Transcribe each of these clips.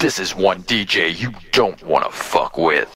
This is one DJ you don't want to fuck with.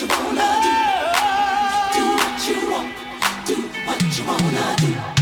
you wanna do. Do what you want. Do what you wanna do.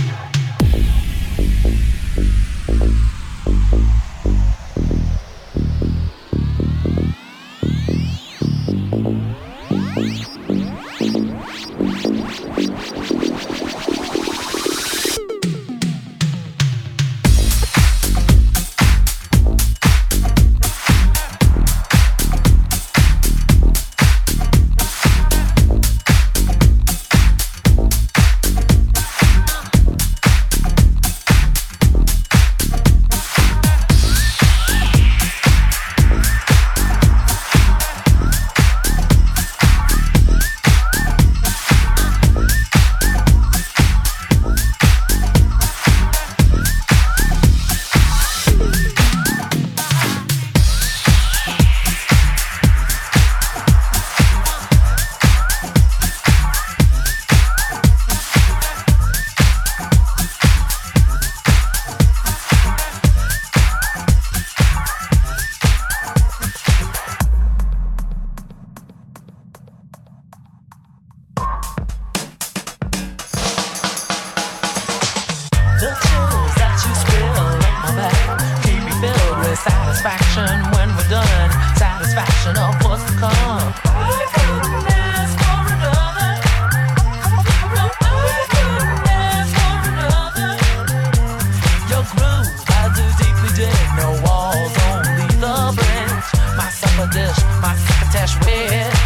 My second attached with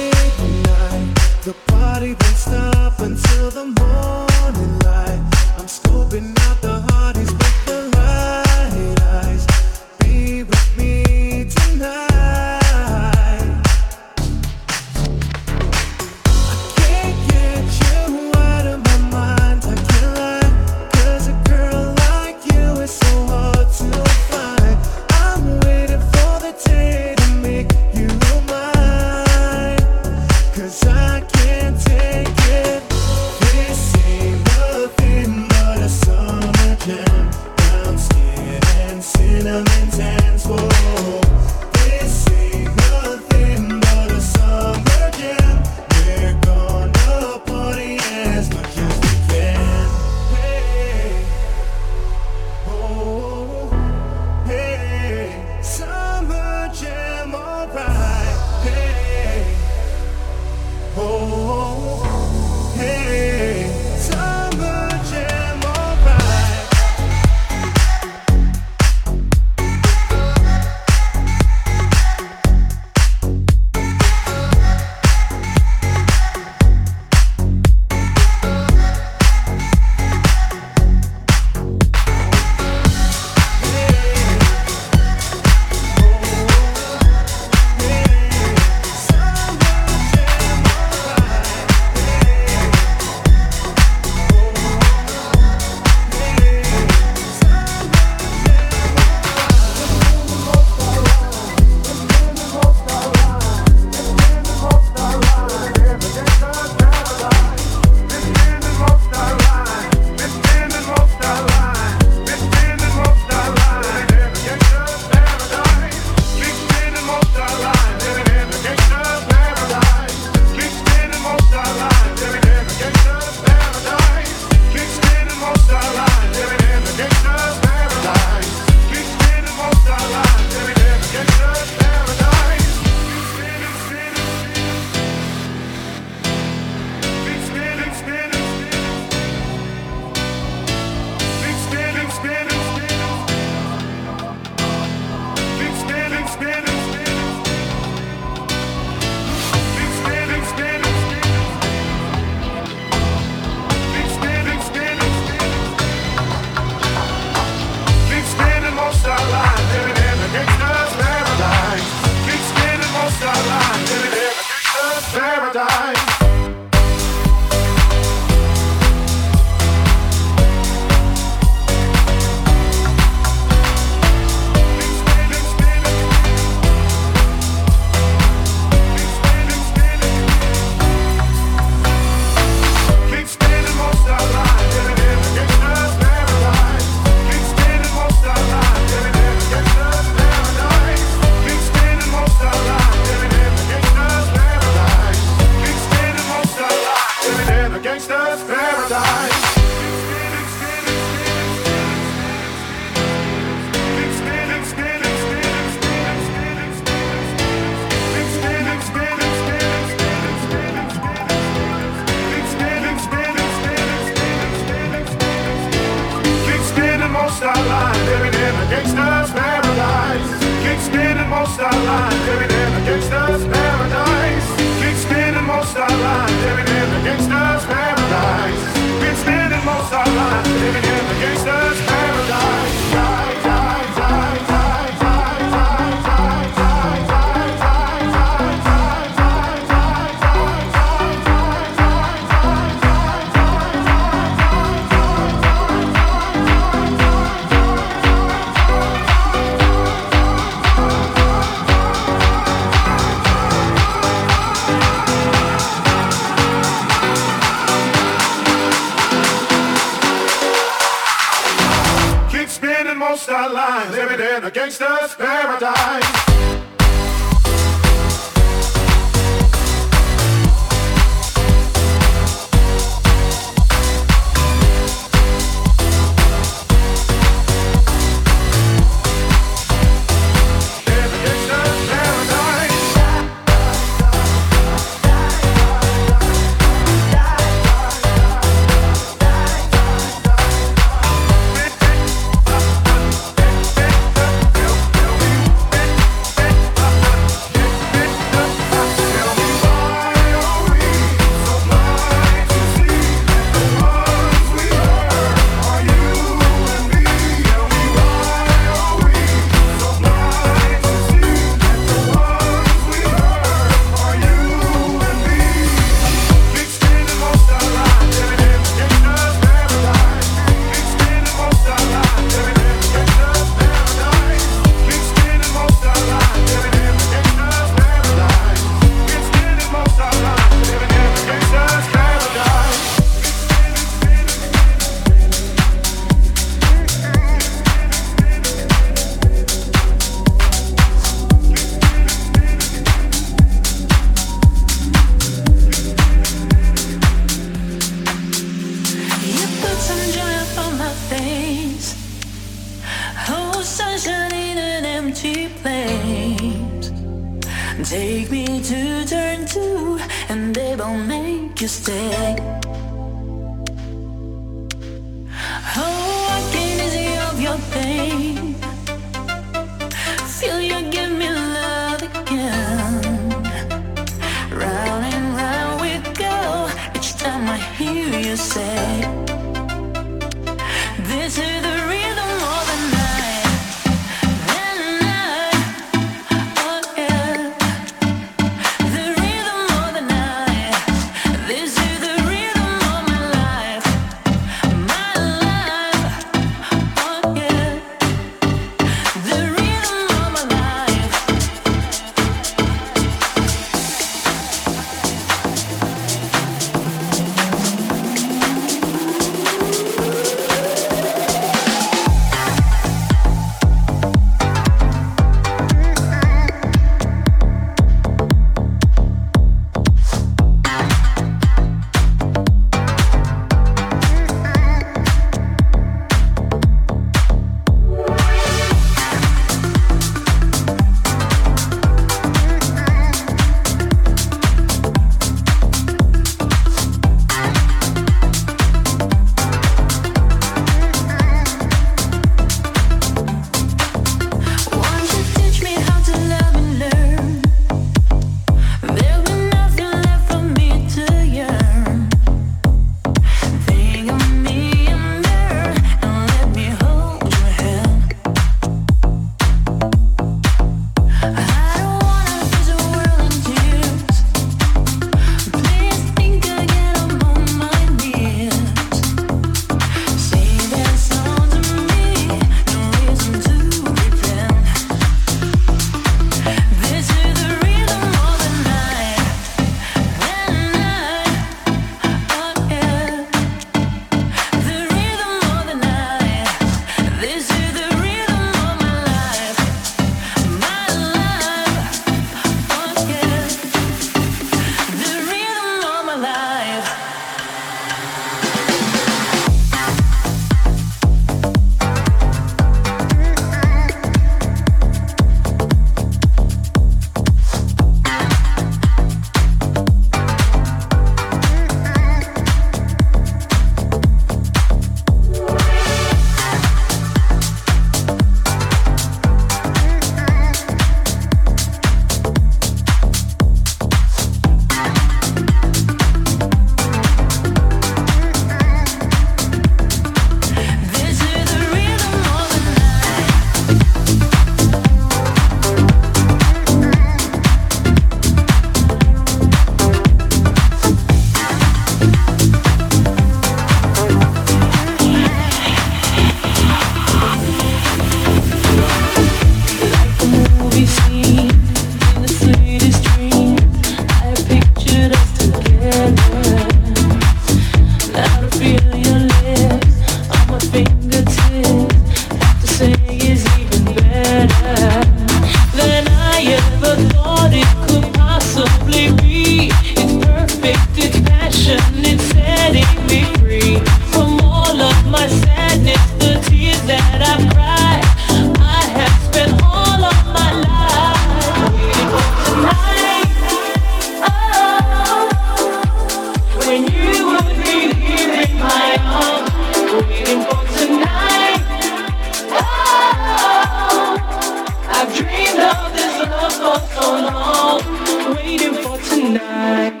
in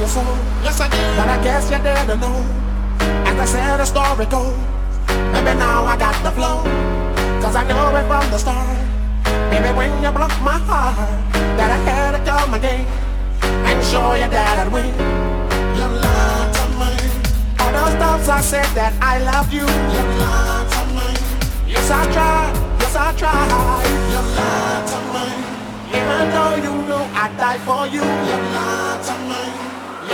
Yes, I did. But I guess you didn't know. As I said, the story goes. Maybe now I got the flow. Cause I know it from the start. Maybe when you broke my heart, that I had to come again. And show you that I'd win. You lied to me. All those times I said that I loved you. You lied to me. Yes, I tried. Yes, I tried. You lied to me. Even though you knew I'd die for you. You lied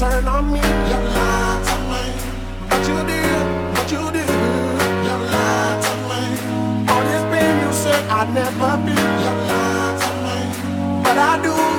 turn on me. You lied to me. What you did, what you did. You lied to me. All this pain you said I'd never be. You lied to me. But I do.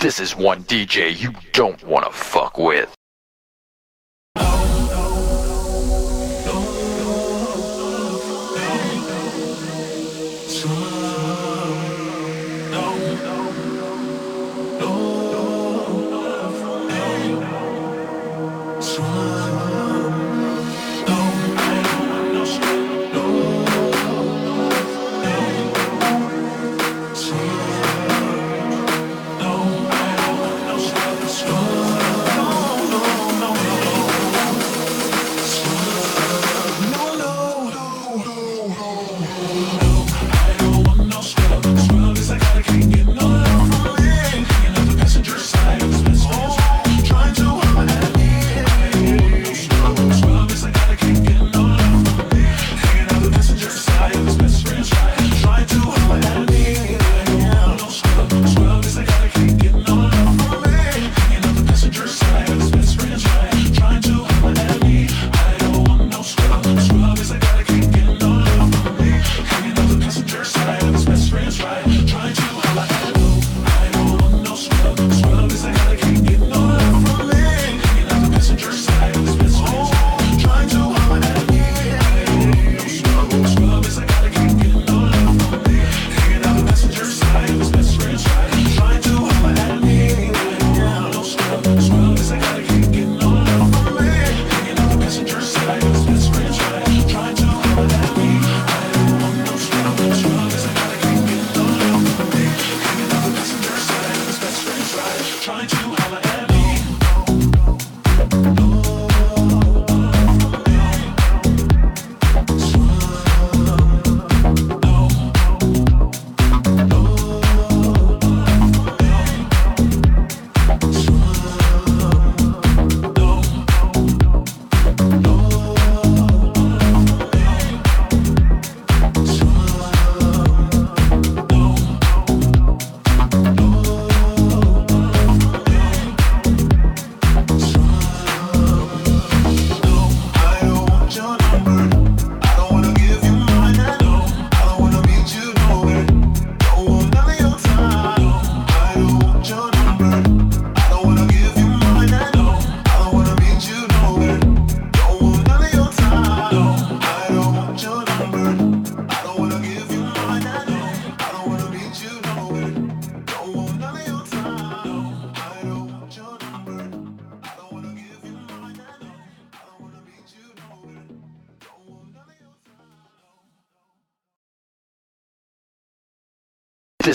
This is one DJ you don't want to fuck with.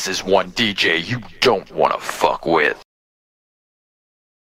This is one DJ you don't want to fuck with.